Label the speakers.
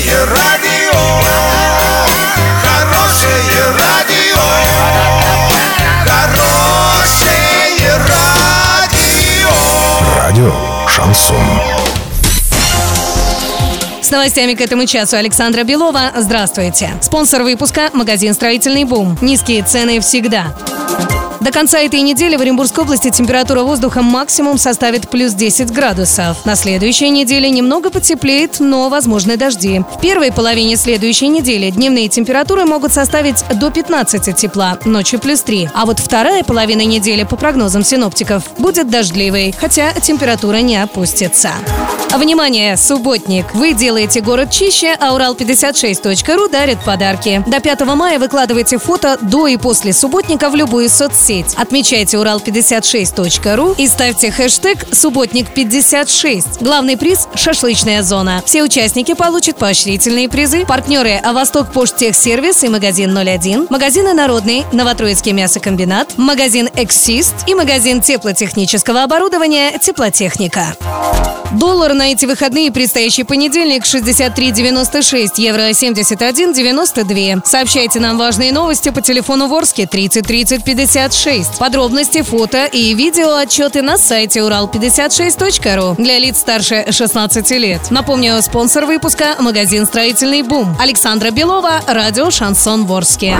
Speaker 1: Хорошее радио, хорошее радио, хорошее радио.
Speaker 2: Радио Шансон.
Speaker 3: С новостями к этому часу Александра Белова. Здравствуйте. Спонсор выпуска – магазин «Строительный бум». Низкие цены всегда. До конца этой недели в Оренбургской области температура воздуха максимум составит плюс 10 градусов. На следующей неделе немного потеплеет, но возможны дожди. В первой половине следующей недели дневные температуры могут составить до 15 тепла, ночью плюс 3. А вот вторая половина недели, по прогнозам синоптиков, будет дождливой, хотя температура не опустится. Внимание, субботник! Вы делаете город чище, а Урал56.ру дарит подарки. До 5 мая выкладывайте фото до и после субботника в любую соцсеть. Отмечайте Урал56.ру и ставьте хэштег «Субботник56». Главный приз – шашлычная зона. Все участники получат поощрительные призы. Партнеры – А Восток Поштехсервис и магазин 01, магазины «Народный», Новотроицкий мясокомбинат, магазин «Эксист» и магазин теплотехнического оборудования «Теплотехника». Доллар на эти выходные предстоящий понедельник 63,96, евро 71,92. Сообщайте нам важные новости по телефону Ворске 30 30 56. Подробности, фото и видео отчеты на сайте урал56.ру для лиц старше 16 лет. Напомню, спонсор выпуска – магазин «Строительный бум». Александра Белова, радио «Шансон Ворске».